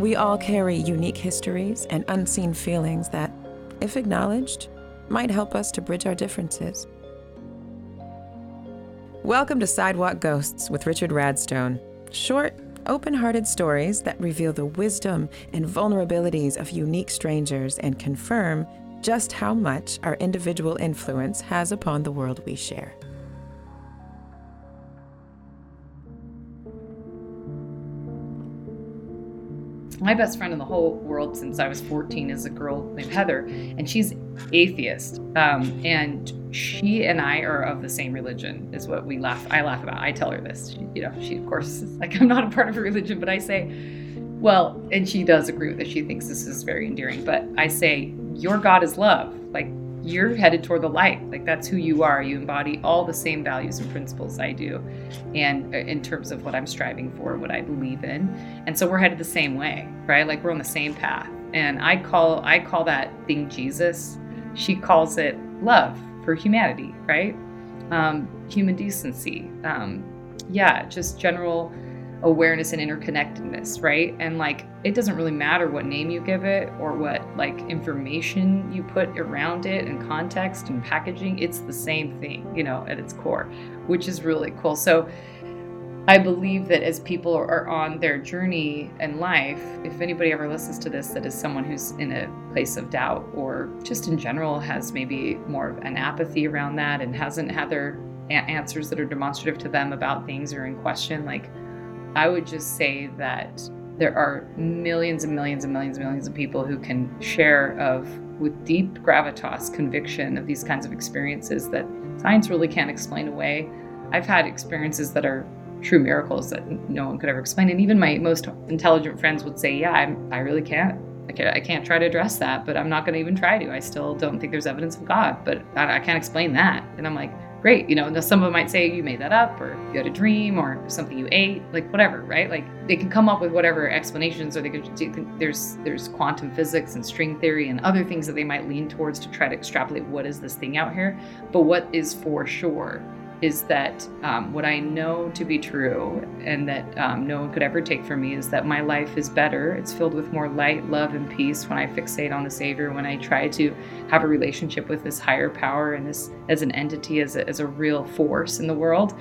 We all carry unique histories and unseen feelings that, if acknowledged, might help us to bridge our differences. Welcome to Sidewalk Ghosts with Richard Radstone. Short, open hearted stories that reveal the wisdom and vulnerabilities of unique strangers and confirm just how much our individual influence has upon the world we share. My best friend in the whole world since I was 14 is a girl named Heather, and she's atheist. Um, and she and I are of the same religion, is what we laugh. I laugh about. I tell her this. She, you know, she of course is like I'm not a part of a religion, but I say, well, and she does agree with it. She thinks this is very endearing. But I say, your God is love. Like you're headed toward the light. Like that's who you are. You embody all the same values and principles I do, and uh, in terms of what I'm striving for, what I believe in, and so we're headed the same way, right? Like we're on the same path. And I call I call that thing Jesus. She calls it love for humanity, right? Um, human decency. Um, yeah, just general awareness and interconnectedness, right? And like it doesn't really matter what name you give it or what like information you put around it and context and packaging, it's the same thing, you know, at its core, which is really cool. So I believe that as people are on their journey in life, if anybody ever listens to this that is someone who's in a place of doubt or just in general has maybe more of an apathy around that and hasn't had their answers that are demonstrative to them about things or in question, like I would just say that there are millions and millions and millions and millions of people who can share of with deep gravitas conviction of these kinds of experiences that science really can't explain away. I've had experiences that are true miracles that no one could ever explain, and even my most intelligent friends would say, "Yeah, I'm, I really can't. I can't, I can't try to address that, but I'm not going to even try to. I still don't think there's evidence of God, but I, I can't explain that." And I'm like, great. You know, now some of them might say you made that up or you had a dream or something you ate, like whatever, right? Like they can come up with whatever explanations or they could do, there's there's quantum physics and string theory and other things that they might lean towards to try to extrapolate what is this thing out here. But what is for sure is that um, what I know to be true and that um, no one could ever take from me is that my life is better. It's filled with more light, love, and peace when I fixate on the Savior, when I try to have a relationship with this higher power and this as an entity, as a, as a real force in the world,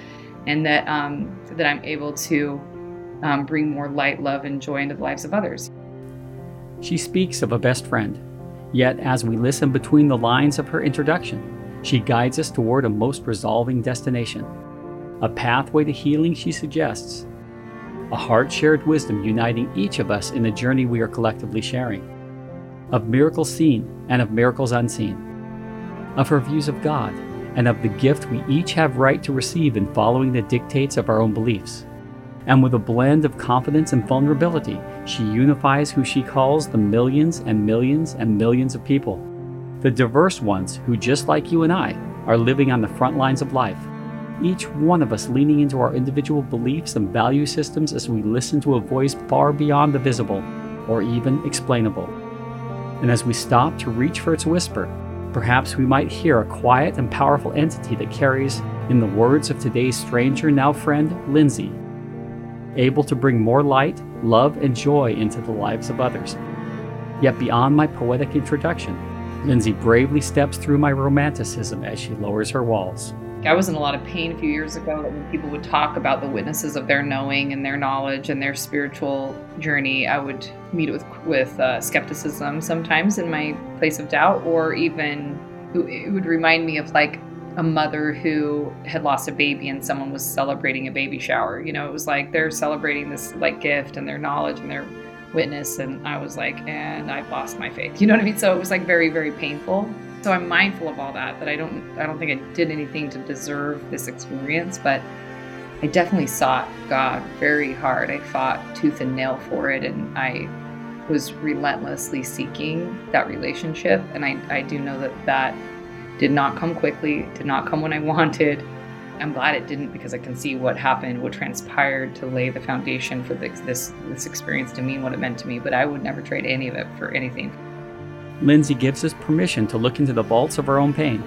and that um, that I'm able to um, bring more light, love, and joy into the lives of others. She speaks of a best friend, yet as we listen between the lines of her introduction, she guides us toward a most resolving destination, a pathway to healing she suggests, a heart shared wisdom uniting each of us in the journey we are collectively sharing, of miracles seen and of miracles unseen, of her views of God and of the gift we each have right to receive in following the dictates of our own beliefs. And with a blend of confidence and vulnerability, she unifies who she calls the millions and millions and millions of people the diverse ones who, just like you and I, are living on the front lines of life. Each one of us leaning into our individual beliefs and value systems as we listen to a voice far beyond the visible or even explainable. And as we stop to reach for its whisper, perhaps we might hear a quiet and powerful entity that carries, in the words of today's stranger, now friend, Lindsay, able to bring more light, love, and joy into the lives of others. Yet beyond my poetic introduction, Lindsay bravely steps through my romanticism as she lowers her walls. I was in a lot of pain a few years ago when people would talk about the witnesses of their knowing and their knowledge and their spiritual journey. I would meet with with uh, skepticism sometimes in my place of doubt, or even it would remind me of like a mother who had lost a baby and someone was celebrating a baby shower. You know, it was like they're celebrating this like gift and their knowledge and their witness and I was like, and I've lost my faith. You know what I mean? So it was like very, very painful. So I'm mindful of all that, that I don't I don't think I did anything to deserve this experience, but I definitely sought God very hard. I fought tooth and nail for it and I was relentlessly seeking that relationship. And I, I do know that that did not come quickly, did not come when I wanted. I'm glad it didn't because I can see what happened, what transpired to lay the foundation for this, this, this experience to mean what it meant to me. But I would never trade any of it for anything. Lindsay gives us permission to look into the vaults of our own pain,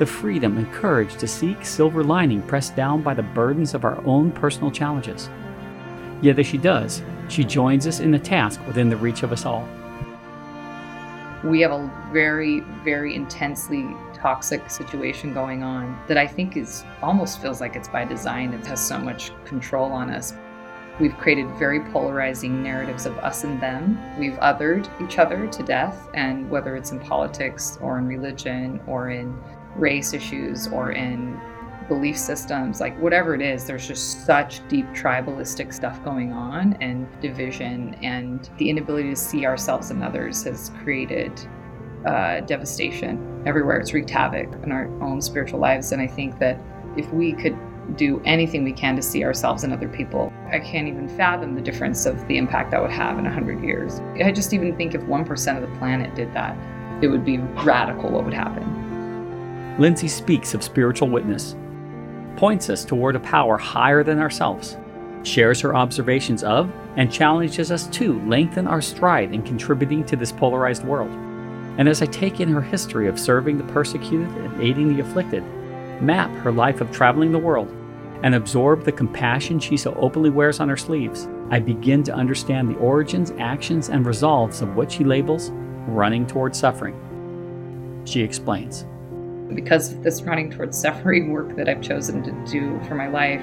the freedom and courage to seek silver lining pressed down by the burdens of our own personal challenges. Yet as she does, she joins us in the task within the reach of us all. We have a very, very intensely toxic situation going on that I think is almost feels like it's by design. It has so much control on us. We've created very polarizing narratives of us and them. We've othered each other to death, and whether it's in politics or in religion or in race issues or in belief systems, like whatever it is, there's just such deep tribalistic stuff going on and division, and the inability to see ourselves and others has created uh, devastation everywhere. It's wreaked havoc in our own spiritual lives. And I think that if we could do anything we can to see ourselves and other people, I can't even fathom the difference of the impact that would have in 100 years. I just even think if 1% of the planet did that, it would be radical what would happen. Lindsay speaks of spiritual witness, points us toward a power higher than ourselves, shares her observations of, and challenges us to lengthen our stride in contributing to this polarized world. And as I take in her history of serving the persecuted and aiding the afflicted, map her life of traveling the world, and absorb the compassion she so openly wears on her sleeves, I begin to understand the origins, actions, and resolves of what she labels running towards suffering. She explains. Because of this running towards suffering work that I've chosen to do for my life,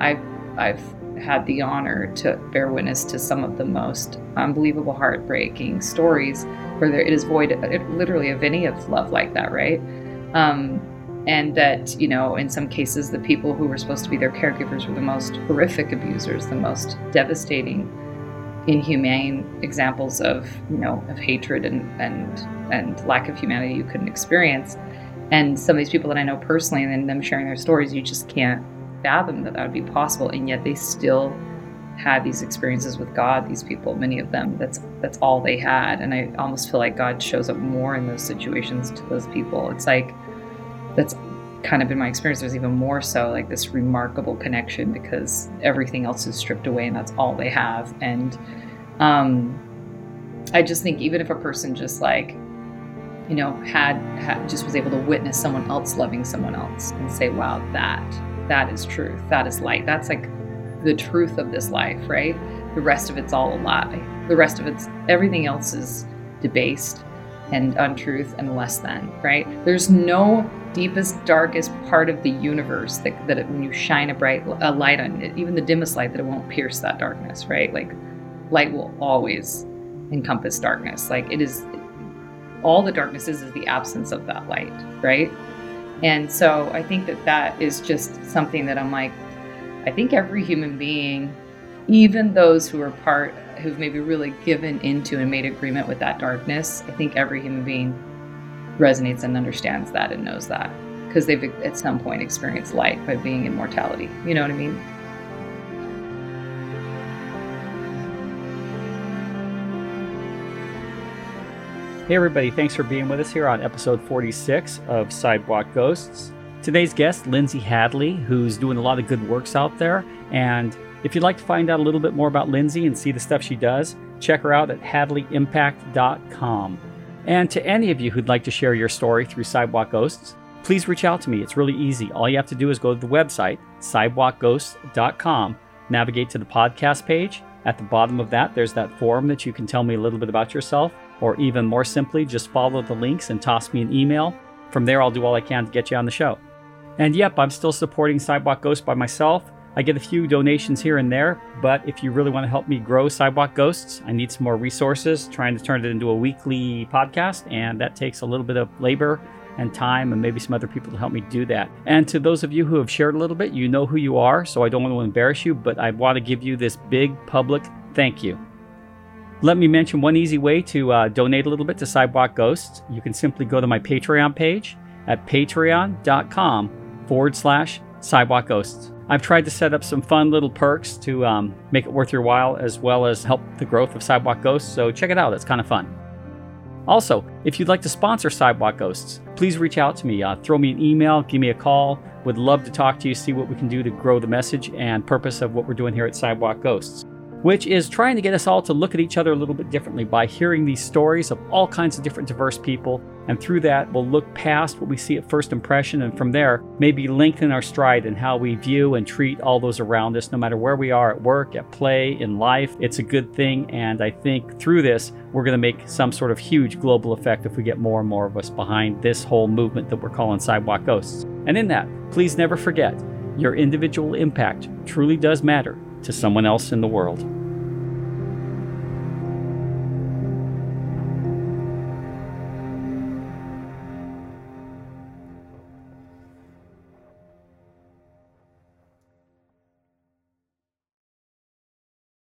I've, I've had the honor to bear witness to some of the most unbelievable, heartbreaking stories where there, it is void, it, literally, of any of love like that, right? Um, and that you know in some cases the people who were supposed to be their caregivers were the most horrific abusers the most devastating inhumane examples of you know of hatred and and and lack of humanity you couldn't experience and some of these people that i know personally and them sharing their stories you just can't fathom that that would be possible and yet they still had these experiences with god these people many of them. That's that's all they had and i almost feel like god shows up more in those situations to those people. It's like that's kind of been my experience. There's even more so like this remarkable connection because everything else is stripped away and that's all they have. And um i just think even if a person just like you know had, had just was able to witness someone else loving someone else and say wow that that is truth that is light that's like the truth of this life right the rest of it's all a lie the rest of it's everything else is debased and untruth and less than right there's no deepest, darkest part of the universe that, that it, when you shine a bright a light on it, even the dimmest light, that it won't pierce that darkness, right? Like light will always encompass darkness. Like it is, all the darkness is is the absence of that light, right? And so I think that that is just something that I'm like, I think every human being, even those who are part, who've maybe really given into and made agreement with that darkness, I think every human being resonates and understands that and knows that because they've at some point experienced light by being in mortality. You know what I mean? Hey, everybody, thanks for being with us here on episode 46 of Sidewalk Ghosts. Today's guest, Lindsay Hadley, who's doing a lot of good works out there. And if you'd like to find out a little bit more about Lindsay and see the stuff she does, check her out at hadleyimpact.com. And to any of you who'd like to share your story through Sidewalk Ghosts, please reach out to me. It's really easy. All you have to do is go to the website, sidewalkghosts.com, navigate to the podcast page. At the bottom of that, there's that form that you can tell me a little bit about yourself, or even more simply, just follow the links and toss me an email. From there, I'll do all I can to get you on the show. And yep, I'm still supporting Sidewalk Ghosts by myself. I get a few donations here and there, but if you really want to help me grow Sidewalk Ghosts, I need some more resources, trying to turn it into a weekly podcast, and that takes a little bit of labor and time and maybe some other people to help me do that. And to those of you who have shared a little bit, you know who you are, so I don't want to embarrass you, but I want to give you this big public thank you. Let me mention one easy way to uh, donate a little bit to Sidewalk Ghosts. You can simply go to my Patreon page at patreon.com forward slash Sidewalk Ghosts. I've tried to set up some fun little perks to um, make it worth your while as well as help the growth of Sidewalk Ghosts, so check it out, it's kind of fun. Also, if you'd like to sponsor Sidewalk Ghosts, please reach out to me. Uh, throw me an email, give me a call. Would love to talk to you, see what we can do to grow the message and purpose of what we're doing here at Sidewalk Ghosts. Which is trying to get us all to look at each other a little bit differently by hearing these stories of all kinds of different diverse people. And through that, we'll look past what we see at first impression, and from there, maybe lengthen our stride in how we view and treat all those around us, no matter where we are at work, at play, in life. It's a good thing. And I think through this, we're going to make some sort of huge global effect if we get more and more of us behind this whole movement that we're calling Sidewalk Ghosts. And in that, please never forget your individual impact truly does matter to someone else in the world.